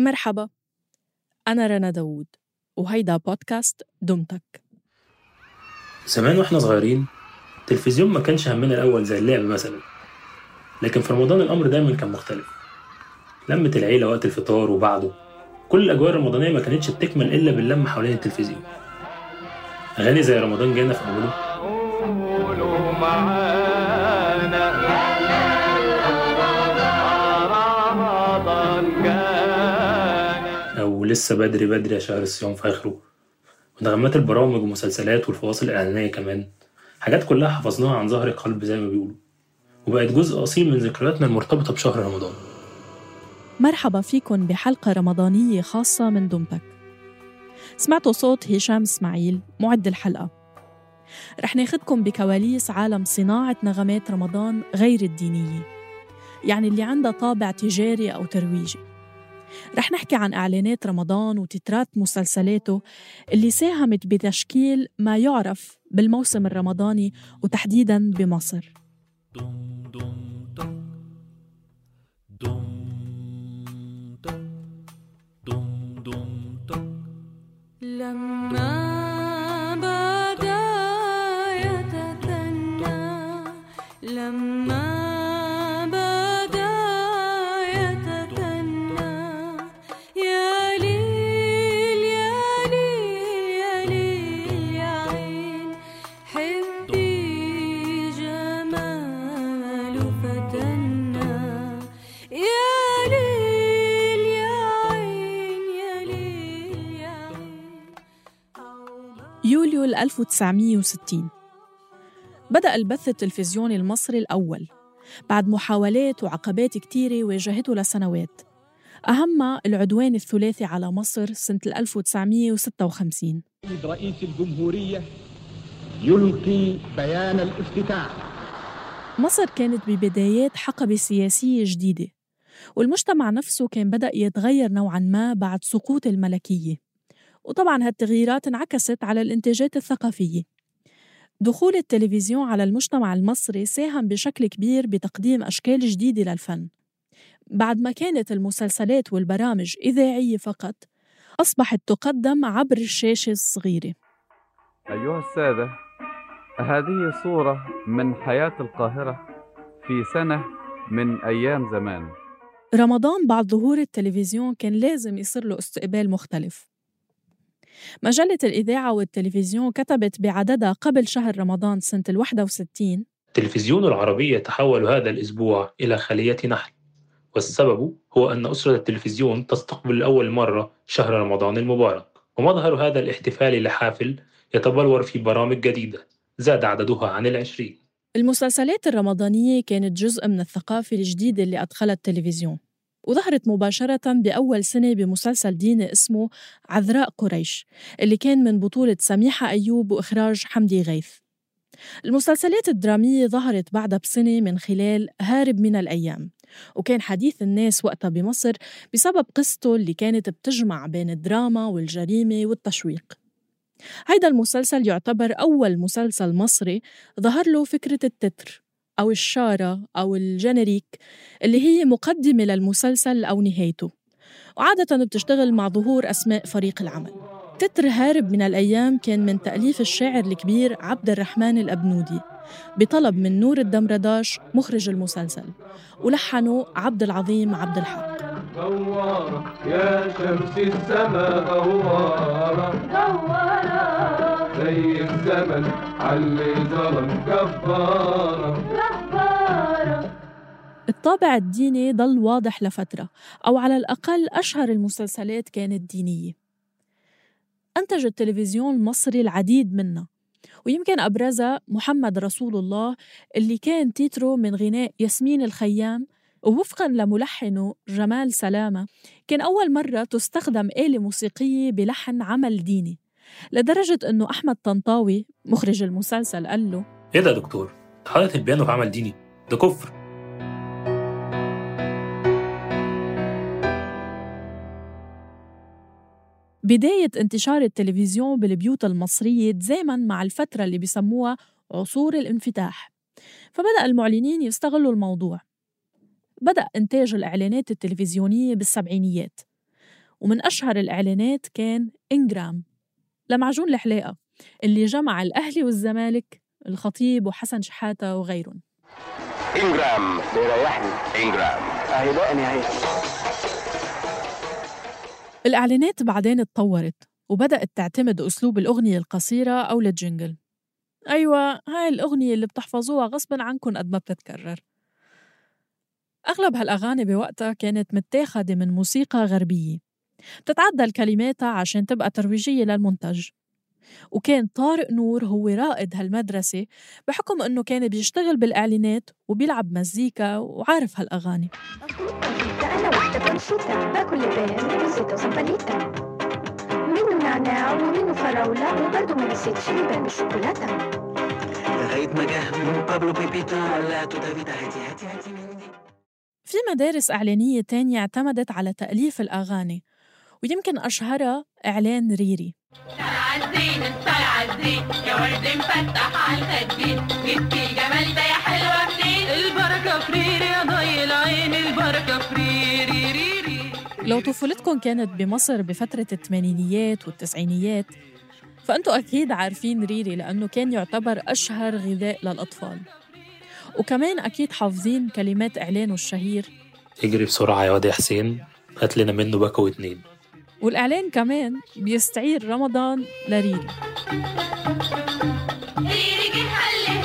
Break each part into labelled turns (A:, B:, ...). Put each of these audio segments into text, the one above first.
A: مرحبا. أنا رنا داوود وهيدا بودكاست دمتك.
B: زمان وإحنا صغيرين التلفزيون ما كانش همنا الأول زي اللعب مثلا. لكن في رمضان الأمر دايما كان مختلف. لمة العيلة وقت الفطار وبعده كل الأجواء الرمضانية ما كانتش بتكمل إلا باللمة حوالين التلفزيون. أغاني زي رمضان جانا في أوله. أو لسه بدري بدري يا شهر الصيام في آخره. ونغمات البرامج والمسلسلات والفواصل الإعلانية كمان. حاجات كلها حفظناها عن ظهر قلب زي ما بيقولوا. وبقت جزء أصيل من ذكرياتنا المرتبطة بشهر رمضان.
A: مرحبا فيكن بحلقة رمضانية خاصة من دمتك سمعتوا صوت هشام إسماعيل معد الحلقة. رح ناخدكم بكواليس عالم صناعة نغمات رمضان غير الدينية. يعني اللي عندها طابع تجاري أو ترويجي رح نحكي عن إعلانات رمضان وتترات مسلسلاته اللي ساهمت بتشكيل ما يعرف بالموسم الرمضاني وتحديداً بمصر.
C: لما
A: يوليو 1960 بدأ البث التلفزيوني المصري الأول بعد محاولات وعقبات كتيرة واجهته لسنوات. أهمها العدوان الثلاثي على مصر سنة 1956
D: السيد رئيس الجمهورية يلقي بيان الافتتاح.
A: مصر كانت ببدايات حقبة سياسية جديدة والمجتمع نفسه كان بدأ يتغير نوعاً ما بعد سقوط الملكية. وطبعاً هالتغييرات انعكست على الإنتاجات الثقافية. دخول التلفزيون على المجتمع المصري ساهم بشكل كبير بتقديم أشكال جديدة للفن. بعد ما كانت المسلسلات والبرامج إذاعية فقط أصبحت تقدم عبر الشاشة الصغيرة.
E: أيها السادة هذه صورة من حياة القاهرة في سنة من أيام زمان.
A: رمضان بعد ظهور التلفزيون كان لازم يصير له استقبال مختلف. مجلة الإذاعة والتلفزيون كتبت بعددها قبل شهر رمضان سنة ال 61
B: تلفزيون العربية تحول هذا الأسبوع إلى خلية نحل والسبب هو أن أسرة التلفزيون تستقبل لأول مرة شهر رمضان المبارك. ومظهر هذا الاحتفال لحافل يتبلور في برامج جديدة زاد عددها عن العشرين.
A: المسلسلات الرمضانية كانت جزء من الثقافة الجديدة اللي أدخلها التلفزيون. وظهرت مباشرة بأول سنة بمسلسل ديني اسمه عذراء قريش اللي كان من بطولة سميحة أيوب وإخراج حمدي غيث. المسلسلات الدرامية ظهرت بعدها بسنة من خلال هارب من الأيام وكان حديث الناس وقتها بمصر بسبب قصته اللي كانت بتجمع بين الدراما والجريمة والتشويق. هيدا المسلسل يعتبر أول مسلسل مصري ظهر له فكرة التتر. أو الشارة أو الجنريك اللي هي مقدمة للمسلسل أو نهايته. وعادة بتشتغل مع ظهور أسماء فريق العمل. تتر هارب من الأيام كان من تأليف الشاعر الكبير عبد الرحمن الأبنودي بطلب من نور الدمرداش مخرج المسلسل ولحنه عبد العظيم عبد الحق.
F: دوارة يا شمس السما دوارة. دوارة. زي الزمن علي ظلم جبارة
A: الطابع الديني ضل واضح لفترة أو على الأقل أشهر المسلسلات كانت دينية. أنتج التلفزيون المصري العديد منها ويمكن أبرزها محمد رسول الله اللي كان تيتره من غناء ياسمين الخيام ووفقا لملحنه جمال سلامة كان أول مرة تستخدم آلة موسيقية بلحن عمل ديني لدرجة أنه أحمد طنطاوي مخرج المسلسل قال له
B: إيه ده يا دكتور؟ حاطط البيانو في عمل ديني؟ ده كفر.
A: بداية انتشار التلفزيون بالبيوت المصرية تزامن مع الفترة اللي بيسموها عصور الانفتاح. فبدأ المعلنين يستغلوا الموضوع. بدأ إنتاج الإعلانات التلفزيونية بالسبعينيات. ومن أشهر الإعلانات كان إنجرام. لمعجون الحلاقة اللي جمع الأهلي والزمالك الخطيب وحسن شحاتة وغيرهم.
G: إنجرام بيريحني. إنجرام. اهي دقني اهي
A: الإعلانات بعدين اتطورت وبدأت تعتمد أسلوب الأغنية القصيرة أو الجينجل أيوة هاي الأغنية اللي بتحفظوها غصبا عنكم قد ما بتتكرر. أغلب هالأغاني بوقتها كانت متاخدة من موسيقى غربية. بتتعدل كلماتها عشان تبقى ترويجية للمنتج. وكان طارق نور هو رائد هالمدرسة بحكم أنه كان بيشتغل بالإعلانات وبيلعب مزيكا وعارف هالأغاني.
H: واحدة بنشوتة باكل لبان وزيتة وزباليتا منه نعناع ومنه فراولة وبرضه ما نسيتش لبان بالشوكولاتة.
I: لغاية ما جه من بابلو بيبيتا لا تدافيتا هاتي هاتي هاتي
A: في مدارس إعلانية تانية اعتمدت على تأليف الأغاني ويمكن أشهرها إعلان ريري.
J: عالزين طالع الزين يا ورد مفتح على الخدين جبتي الجمال ده يا حلوة منين؟ البركة في ريري يا ضي العين البركة في ريري.
A: لو طفولتكم كانت بمصر بفترة الثمانينيات والتسعينيات فأنتوا أكيد عارفين ريري لأنه كان يعتبر أشهر غذاء للأطفال. وكمان أكيد حافظين كلمات إعلانه الشهير.
B: اجري بسرعة يا واد يا حسين هات لنا منه باكو اتنين
A: والإعلان كمان بيستعير رمضان لريري.
J: ريري جه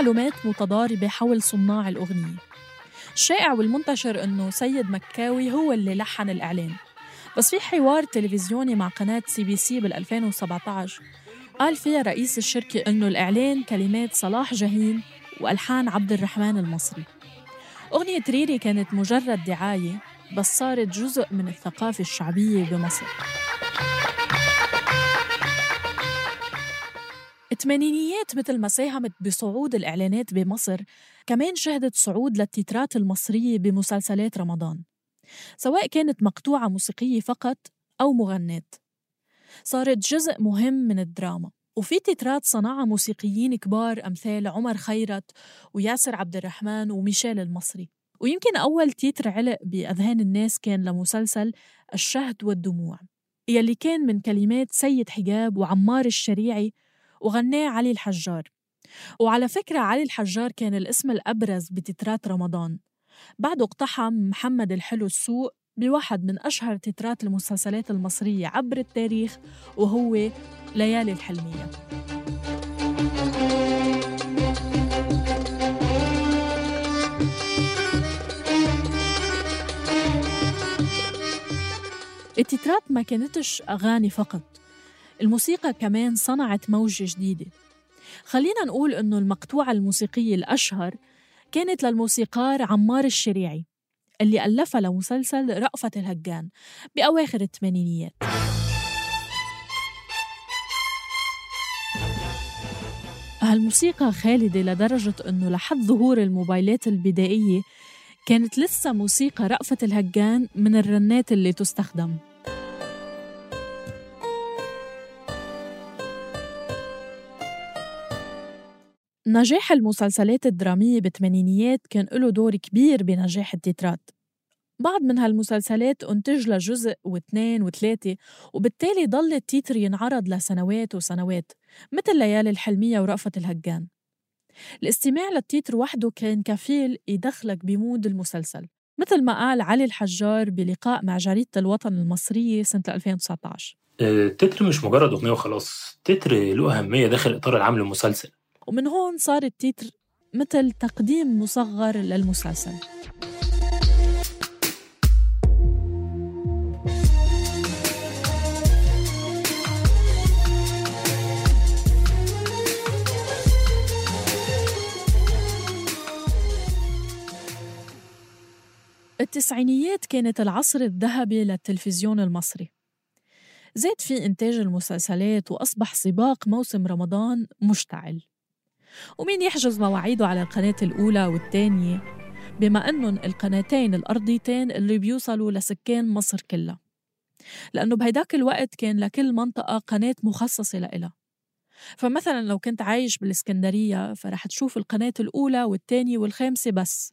A: معلومات متضاربة حول صناع الأغنية. الشائع والمنتشر أنه سيد مكاوي هو اللي لحن الإعلان. بس في حوار تلفزيوني مع قناة CBC بال 2017 قال فيها رئيس الشركة أنه الإعلان كلمات صلاح جاهين وألحان عبد الرحمن المصري. أغنية ريري كانت مجرد دعاية بس صارت جزء من الثقافة الشعبية بمصر. الثمانينيات مثل ما ساهمت بصعود الإعلانات بمصر كمان شهدت صعود للتترات المصرية بمسلسلات رمضان سواء كانت مقطوعة موسيقية فقط أو مغنات صارت جزء مهم من الدراما وفي تترات صنعها موسيقيين كبار أمثال عمر خيرت وياسر عبد الرحمن وميشيل المصري. ويمكن أول تيتر علق بأذهان الناس كان لمسلسل الشهد والدموع يلي كان من كلمات سيد حجاب وعمار الشريعي وغناه علي الحجار. وعلى فكرة علي الحجار كان الاسم الأبرز بتترات رمضان. بعده اقتحم محمد الحلو السوق بواحد من أشهر تترات المسلسلات المصرية عبر التاريخ وهو ليالي الحلمية. التترات ما كانتش أغاني فقط. الموسيقى كمان صنعت موجة جديدة. خلينا نقول إنه المقطوعة الموسيقية الأشهر كانت للموسيقار عمار الشريعي اللي ألفها لمسلسل رأفت الهجان بأواخر الثمانينيات. هالموسيقى خالدة لدرجة أنه لحد ظهور الموبايلات البدائية كانت لسه موسيقى رأفت الهجان من الرنات اللي تستخدم. نجاح المسلسلات الدرامية بالثمانينيات كان له دور كبير بنجاح التترات. بعض من هالمسلسلات أنتج لها جزء واثنين وثلاثة وبالتالي ضل التيتر ينعرض لسنوات وسنوات مثل ليالي الحلمية ورأفت الهجان. الاستماع للتيتر وحده كان كفيل يدخلك ب mood المسلسل مثل ما قال علي الحجار بلقاء مع جريدة الوطن المصرية سنة 2019
B: التتر مش مجرد أغنية وخلاص التتر له أهمية داخل إطار العام للمسلسل
A: ومن هون صار التيتر مثل تقديم مصغر للمسلسل. التسعينيات كانت العصر الذهبي للتلفزيون المصري. زاد في إنتاج المسلسلات وأصبح سباق موسم رمضان مشتعل. ومين يحجز مواعيده على القناة الأولى والثانية؟ بما أنهم القناتين الأرضيتين اللي بيوصلوا لسكان مصر كلها. لأنه بهيداك الوقت كان لكل منطقة قناة مخصصة لإلها. فمثلا لو كنت عايش بالإسكندرية فرح تشوف القناة الأولى والثانية والخامسة بس.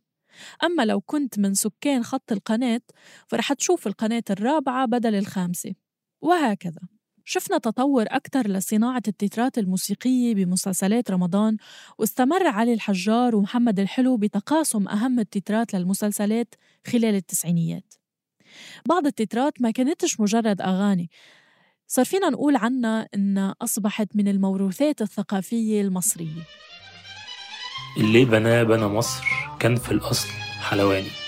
A: أما لو كنت من سكان خط القناة فرح تشوف القناة الرابعة بدل الخامسة. وهكذا. شفنا تطور أكثر لصناعة التترات الموسيقية بمسلسلات رمضان واستمر علي الحجار ومحمد الحلو بتقاسم أهم التترات للمسلسلات خلال التسعينيات. بعض التترات ما كانتش مجرد أغاني. صار فينا نقول عنها إنها أصبحت من الموروثات الثقافية المصرية.
B: اللي بناه بنى مصر كان في الأصل حلواني.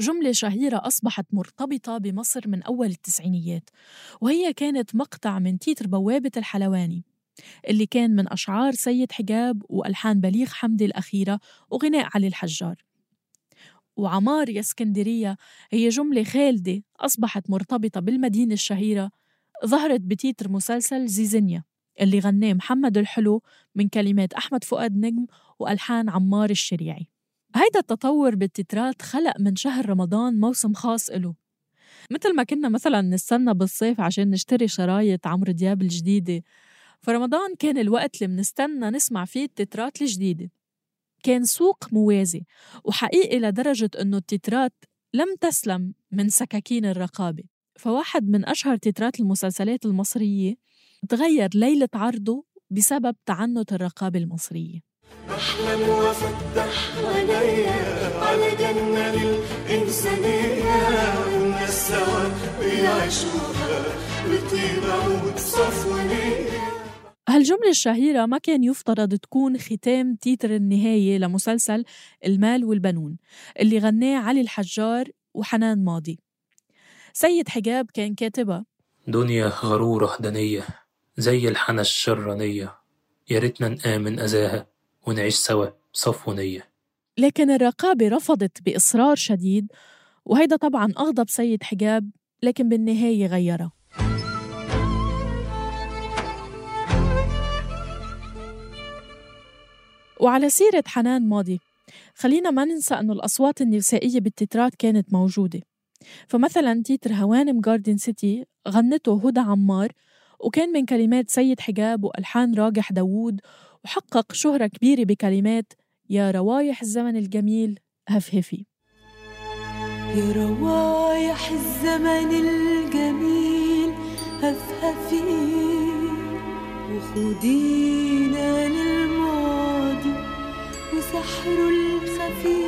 A: جملة شهيرة أصبحت مرتبطة بمصر من أول التسعينيات وهي كانت مقطع من تيتر بوابة الحلواني اللي كان من أشعار سيد حجاب وألحان بليغ حمدي الأخيرة وغناء علي الحجار. وعمار يا اسكندرية هي جملة خالدة أصبحت مرتبطة بالمدينة الشهيرة ظهرت بتيتر مسلسل زيزينيا اللي غناه محمد الحلو من كلمات أحمد فؤاد نجم وألحان عمار الشريعي. هيدا التطور بالتترات خلق من شهر رمضان موسم خاص إله. مثل ما كنا مثلا نستنى بالصيف عشان نشتري شرايط عمرو دياب الجديدة فرمضان كان الوقت اللي منستنى نسمع فيه التترات الجديدة. كان سوق موازي وحقيقي لدرجة أنه التترات لم تسلم من سكاكين الرقابة. فواحد من أشهر تترات المسلسلات المصرية تغير ليلة عرضه بسبب تعنت الرقابة المصرية.
K: أحلم وأفتح عينيا على جنة للإنسانية والناس سوا بيعيشوها بطيبة وبصفونية
A: هالجملة الشهيرة ما كان يفترض تكون ختام تيتر النهاية لمسلسل المال والبنون اللي غناه علي الحجار وحنان ماضي. سيد حجاب كان كاتبها.
B: دنيا غرورة دنية زي الحنا الشرانية يا ريتنا نآمن أذاها ونعيش سوا صفونية
A: لكن الرقابة رفضت بإصرار شديد وهيدا طبعا أغضب سيد حجاب لكن بالنهاية غيرها وعلى سيرة حنان ماضي خلينا ما ننسى أنه الأصوات النسائية بالتترات كانت موجودة. فمثلا تيتر هوانم جاردن سيتي غنته هدى عمار وكان من كلمات سيد حجاب وألحان راجح داوود وحقق شهرة كبيرة بكلمات يا روايح الزمن الجميل هفهفي.
C: يا روايح الزمن الجميل هفهفي. وخدينا للماضي وسحره الخفي.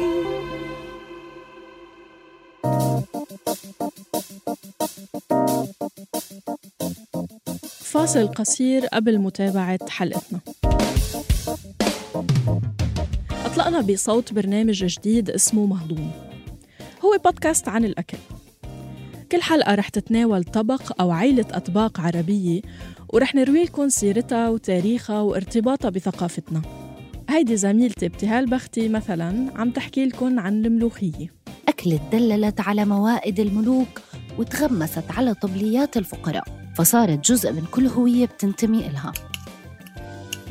A: فاصل قصير قبل متابعة حلقتنا. أطلقنا بصوت برنامج جديد اسمه مهضوم. هو بودكاست عن الأكل. كل حلقة رح تتناول طبق أو عيلة أطباق عربية ورح نروي لكم سيرتها وتاريخها وارتباطها بثقافتنا. هيدي زميلتي ابتهال بختي مثلا عم تحكي لكم عن الملوخية.
L: أكلة دللت على موائد الملوك وتغمست على طبليات الفقراء فصارت جزء من كل هوية بتنتمي إلها.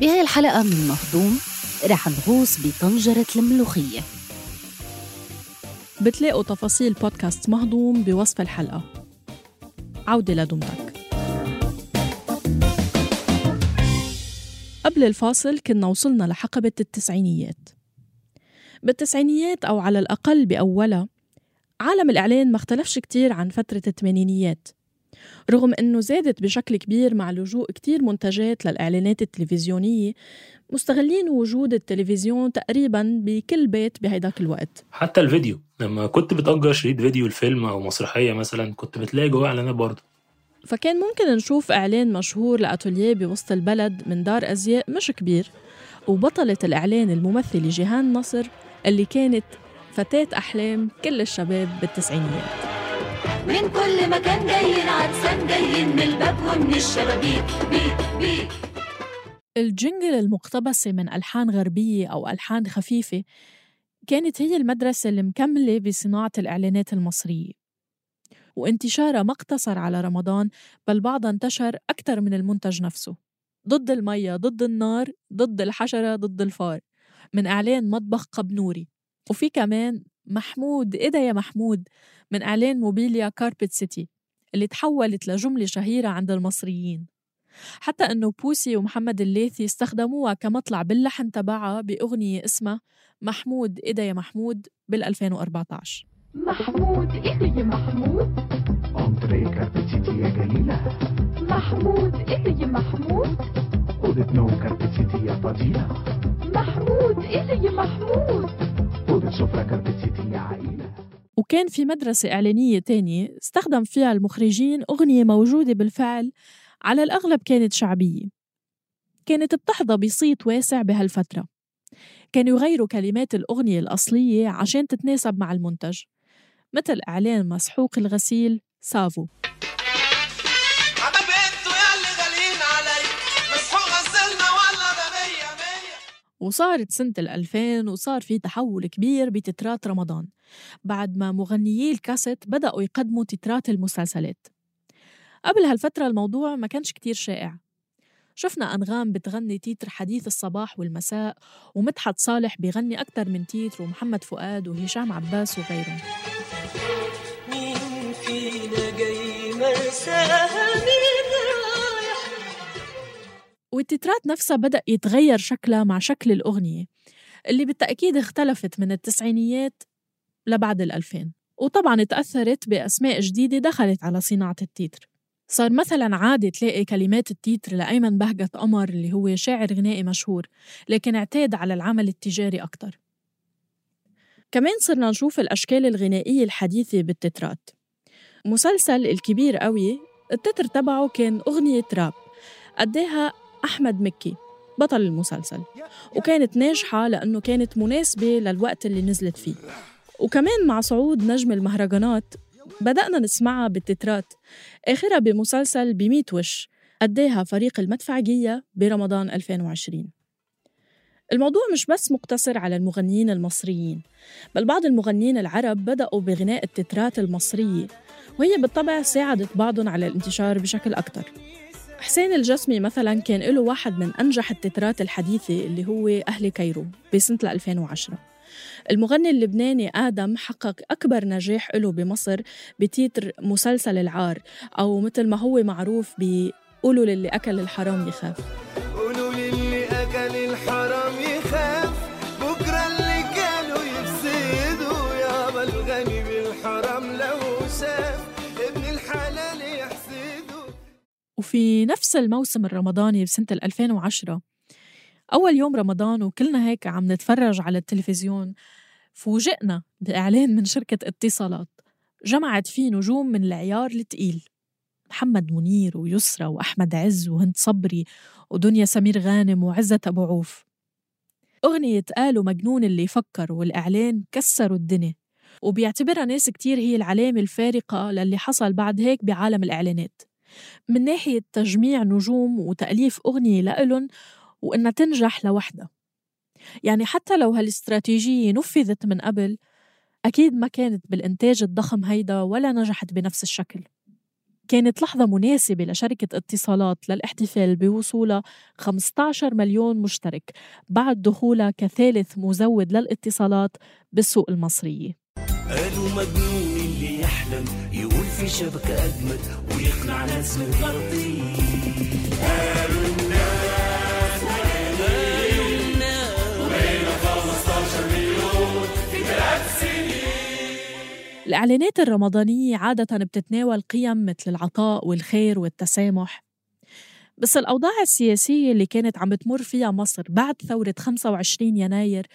L: بهاي الحلقة من مهضوم رح نغوص بطنجرة الملوخية.
A: بتلاقوا تفاصيل بودكاست مهضوم بوصف الحلقة. عودة لدمتك. قبل الفاصل كنا وصلنا لحقبة التسعينيات. بالتسعينيات أو على الأقل بأولها عالم الإعلان ما اختلفش كتير عن فترة الثمانينيات. رغم أنه زادت بشكل كبير مع لجوء كتير منتجات للإعلانات التلفزيونية مستغلين وجود التلفزيون تقريبا بكل بيت بهيداك الوقت.
B: حتى الفيديو لما كنت بتأجر شريط فيديو الفيلم أو مسرحية مثلا كنت بتلاقي جواه إعلانات برضه.
A: فكان ممكن نشوف إعلان مشهور لأتوليه بوسط البلد من دار أزياء مش كبير وبطلة الإعلان الممثلة جيهان نصر اللي كانت فتاة أحلام كل الشباب بالتسعينيات.
C: من كل مكان جايين عدسان جايين من الباب ومن الشبابيك بيك بيك.
A: الجنجل المقتبسة من ألحان غربية أو ألحان خفيفة كانت هي المدرسة المكملة بصناعة الإعلانات المصرية. وانتشارها ما اقتصر على رمضان بل بعضها انتشر أكثر من المنتج نفسه. ضد المية ضد النار ضد الحشرة ضد الفار. من إعلان مطبخ قبنوري. وفي كمان محمود إيه ده يا محمود؟ من إعلان موبيليا كاربت سيتي اللي تحولت لجملة شهيرة عند المصريين. حتى أنه بوسي ومحمد الليثي استخدموها كمطلع باللحن تبعها بأغنية اسمها محمود ده يا محمود بال 2014
H: محمود إيه يا محمود
D: أنتري كاربتشيتي يا جليلة
H: محمود إيه يا محمود
D: أوضة نوم كاربتشيتي يا فضيلة
H: محمود إيه يا محمود
D: أوضة سفرة كاربتشيتي يا عائلة
A: وكان في مدرسة إعلانية تانية استخدم فيها المخرجين أغنية موجودة بالفعل على الأغلب كانت شعبية. كانت بتحظى بصيت واسع بهالفترة. كانوا يغيروا كلمات الأغنية الأصلية عشان تتناسب مع المنتج. مثل إعلان مسحوق الغسيل سافو. وصارت سنة الألفين وصار في تحول كبير بتترات رمضان. بعد ما مغنيي الكاسيت بدأوا يقدموا تترات المسلسلات. قبل هالفترة الموضوع ما كانش كتير شائع. شفنا أنغام بتغني تيتر حديث الصباح والمساء ومدحت صالح بيغني أكتر من تيتر ومحمد فؤاد وهشام عباس وغيرهم.
M: مين فينا جاي مرساها
A: والتترات نفسها بدأ يتغير شكلها مع شكل الأغنية اللي بالتأكيد اختلفت من التسعينيات لبعد الألفين وطبعا تأثرت بأسماء جديدة دخلت على صناعة التيتر. صار مثلا عادي تلاقي كلمات التيتر لأيمن بهجت قمر اللي هو شاعر غنائي مشهور لكن اعتاد على العمل التجاري أكتر. كمان صرنا نشوف الأشكال الغنائية الحديثة بالتترات. مسلسل الكبير قوي التتر تبعه كان أغنية راب. أداها أحمد مكي بطل المسلسل. وكانت ناجحة لأنه كانت مناسبة للوقت اللي نزلت فيه. وكمان مع صعود نجم المهرجانات بدأنا نسمعها بالتترات. آخرها بمسلسل بميت وش أداها فريق المدفعجية برمضان 2020 الموضوع مش بس مقتصر على المغنيين المصريين بل بعض المغنيين العرب بدأوا بغناء التترات المصرية وهي بالطبع ساعدت بعضهم على الانتشار بشكل أكتر. حسين الجسمي مثلا كان له واحد من أنجح التترات الحديثة اللي هو أهل كايرو بسنة 2010 المغني اللبناني آدم حقق أكبر نجاح له بمصر بتيتر مسلسل العار أو مثل ما هو معروف بقولوا للي أكل الحرام يخاف
N: قولوا للي أكل الحرام يخاف. بكرة اللي كانوا يفسدوا يابا الغني بالحرام لو شاف ابن الحلال يحسده
A: وفي نفس الموسم الرمضاني بسنة 2010 أول يوم رمضان وكلنا هيك عم نتفرج على التلفزيون فوجئنا بإعلان من شركة اتصالات جمعت فيه نجوم من العيار التقيل محمد منير ويسرى وأحمد عز وهند صبري ودنيا سمير غانم وعزة أبو عوف. أغنية قالوا مجنون اللي يفكر والإعلان كسروا الدنيا وبيعتبرها ناس كتير هي العلامة الفارقة للي حصل بعد هيك بعالم الإعلانات. من ناحية تجميع نجوم وتأليف أغنية لإلن وإنها تنجح لوحدها. يعني حتى لو هالاستراتيجية نفذت من قبل أكيد ما كانت بالإنتاج الضخم هيدا ولا نجحت بنفس الشكل. كانت لحظة مناسبة لشركة اتصالات للاحتفال بوصولها 15 مليون مشترك بعد دخولها كثالث مزود للاتصالات بالسوق المصرية.
M: قالوا مجنون. يحلم يقول في شبكة أجمد ويقنع ناس متغطين قالوا الناس قالوا الناس وبقينا 15 مليون في ثلاث سنين
A: الإعلانات الرمضانية عادة بتتناول قيم مثل العطاء والخير والتسامح. بس الأوضاع السياسية اللي كانت عم بتمر فيها مصر بعد ثورة 25 يناير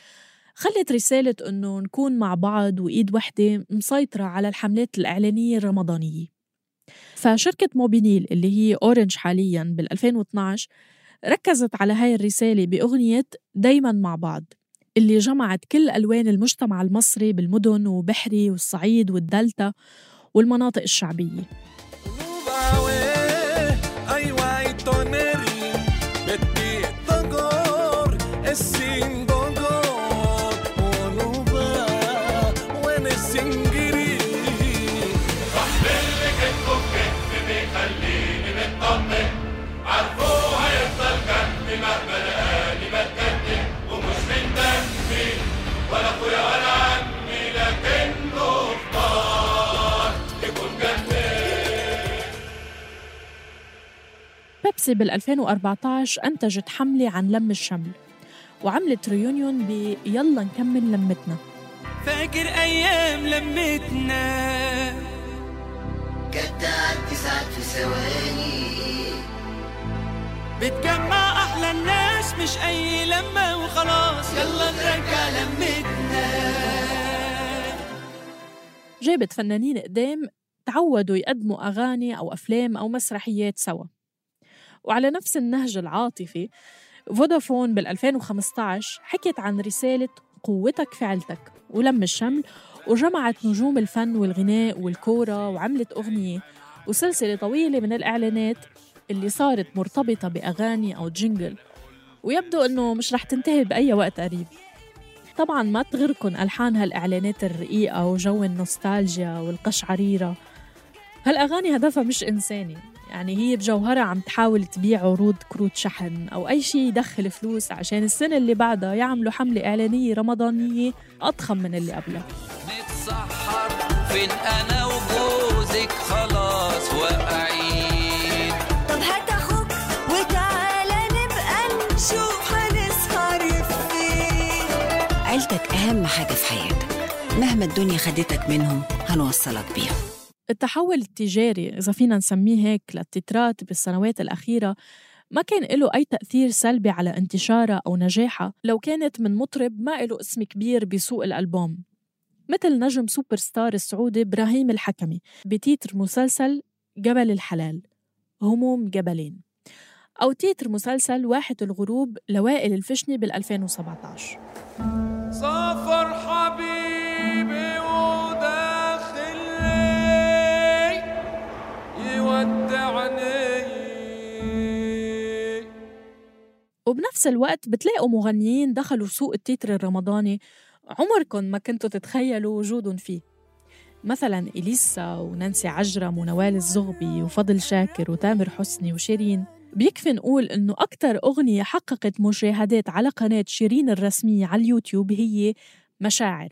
A: خلت رسالة إنه نكون مع بعض وإيد وحدة مسيطرة على الحملات الإعلانية الرمضانية. فشركة موبينيل اللي هي أورنج حالياً بال 2012 ركزت على هاي الرسالة بأغنية دايماً مع بعض اللي جمعت كل ألوان المجتمع المصري بالمدن وبحري والصعيد والدلتا والمناطق الشعبية. بيبسي بال 2014 أنتجت حملة عن لم الشمل وعملت ريونيون ب يلا نكمل لمتنا.
J: فاكر أيام لمتنا.
C: كانت تعدي ساعات في ثواني.
J: بتجمع أحلى الناس مش أي لمة وخلاص. يلا نرجع لمتنا.
A: جابت فنانين قدام تعودوا يقدموا أغاني أو أفلام أو مسرحيات سوا. وعلى نفس النهج العاطفي فودافون بال 2015 حكت عن رسالة قوتك في عيلتك ولم الشمل وجمعت نجوم الفن والغناء والكورة وعملت أغنية وسلسلة طويلة من الإعلانات اللي صارت مرتبطة بأغاني أو جينجل. ويبدو أنه مش رح تنتهي بأي وقت قريب. طبعا ما تغركن ألحان هالإعلانات الرقيقة وجو النوستالجيا والقشعريرة. هالأغاني هدفها مش إنساني. يعني هي بجوهرها عم تحاول تبيع عروض كروت شحن أو أي شيء يدخل فلوس عشان السنة اللي بعدها يعملوا حملة إعلانية رمضانية أضخم من اللي قبلها.
J: نتسحر فين أنا وجوزك؟ خلاص واقعين.
C: طب هات أخوك وتعالى نبقى نشوف هنسهر فين.
O: عيلتك أهم حاجة في حياتك. مهما الدنيا خدتك منهم هنوصلك بيهم.
A: التحول التجاري إذا فينا نسميه هيك للتترات بالسنوات الأخيرة ما كان له أي تأثير سلبي على انتشارها أو نجاحها لو كانت من مطرب ما له اسم كبير بسوق الألبوم. مثل نجم super star السعودي إبراهيم الحكمي بتيتر مسلسل جبل الحلال هموم جبلين أو تيتر مسلسل واحة الغروب لوائل الفشني بال 2017
N: سافر
A: وبنفس الوقت بتلاقوا مغنيين دخلوا سوق التتر الرمضاني عمركم ما كنتوا تتخيلوا وجودهم فيه. مثلا إليسا ونانسي عجرم ونوال الزغبي وفضل شاكر وتامر حسني وشيرين. بيكفي نقول إنه أكتر أغنية حققت مشاهدات على قناة شيرين الرسمية على اليوتيوب هي مشاعر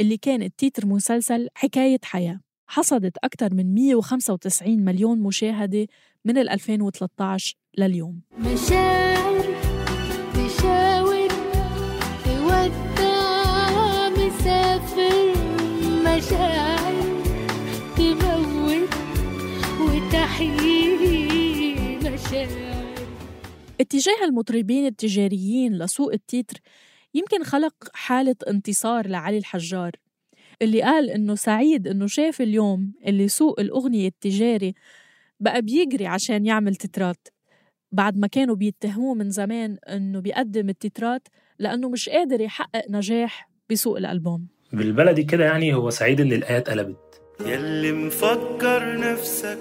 A: اللي كانت تيتر مسلسل حكاية حياة. حصدت أكثر من 195 مليون مشاهدة من ال 2013 لليوم.
P: مشاعر
A: اتجاه المطربين التجاريين لسوق التيتر يمكن خلق حالة انتصار لعلي الحجار اللي قال إنه سعيد إنه شاف اليوم اللي سوق الأغنية التجاري بقى بيجري عشان يعمل تترات بعد ما كانوا بيتهموه من زمان إنه بيقدم التترات لأنه مش قادر يحقق نجاح بسوق الألبوم.
B: بالبلدي كده يعني هو سعيد إن الآية اتقلبت
N: يلي مفكر نفسك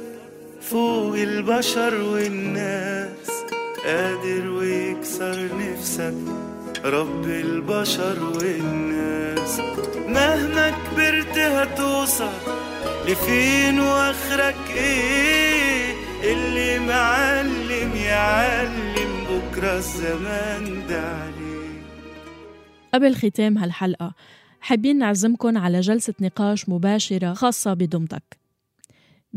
N: فوق البشر والناس قادر ويكسر نفسك. رب البشر والناس مهما كبرت هتوصل لفين واخرك إيه اللي معلم يعلم بكرة الزمان ده
A: قبل ختام هالحلقة حابين نعزمكن على جلسة نقاش مباشرة خاصة بدمتك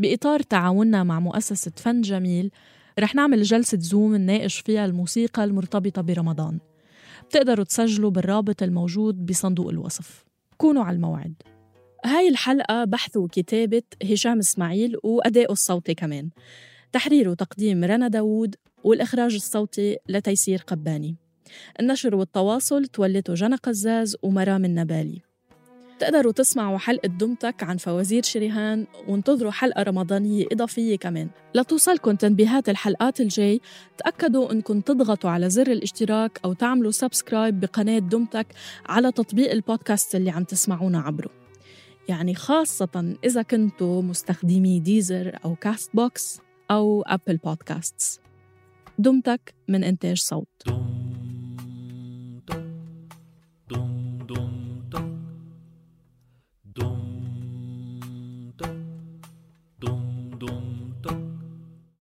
A: بإطار تعاوننا مع مؤسسة فن جميل رح نعمل جلسة زوم نناقش فيها الموسيقى المرتبطة برمضان. بتقدروا تسجلوا بالرابط الموجود بصندوق الوصف. كونوا على الموعد. هاي الحلقة بحث وكتابة هشام إسماعيل وأداؤه الصوتي كمان. تحرير وتقديم رنا داوود والإخراج الصوتي لتيسير قباني. النشر والتواصل تولته جنى قزاز ومرام النبالي. تقدروا تسمعوا حلقة دمتك عن فوازير شريهان وانتظروا حلقة رمضانية إضافية كمان. لتوصلكم تنبيهات الحلقات الجاي تأكدوا أنكم تضغطوا على زر الاشتراك أو تعملوا subscribe بقناة دمتك على تطبيق البودكاست اللي عم تسمعونا عبره. يعني خاصة إذا كنتوا مستخدمي ديزر أو كاست بوكس أو أبل بودكاستس. دمتك من إنتاج صوت.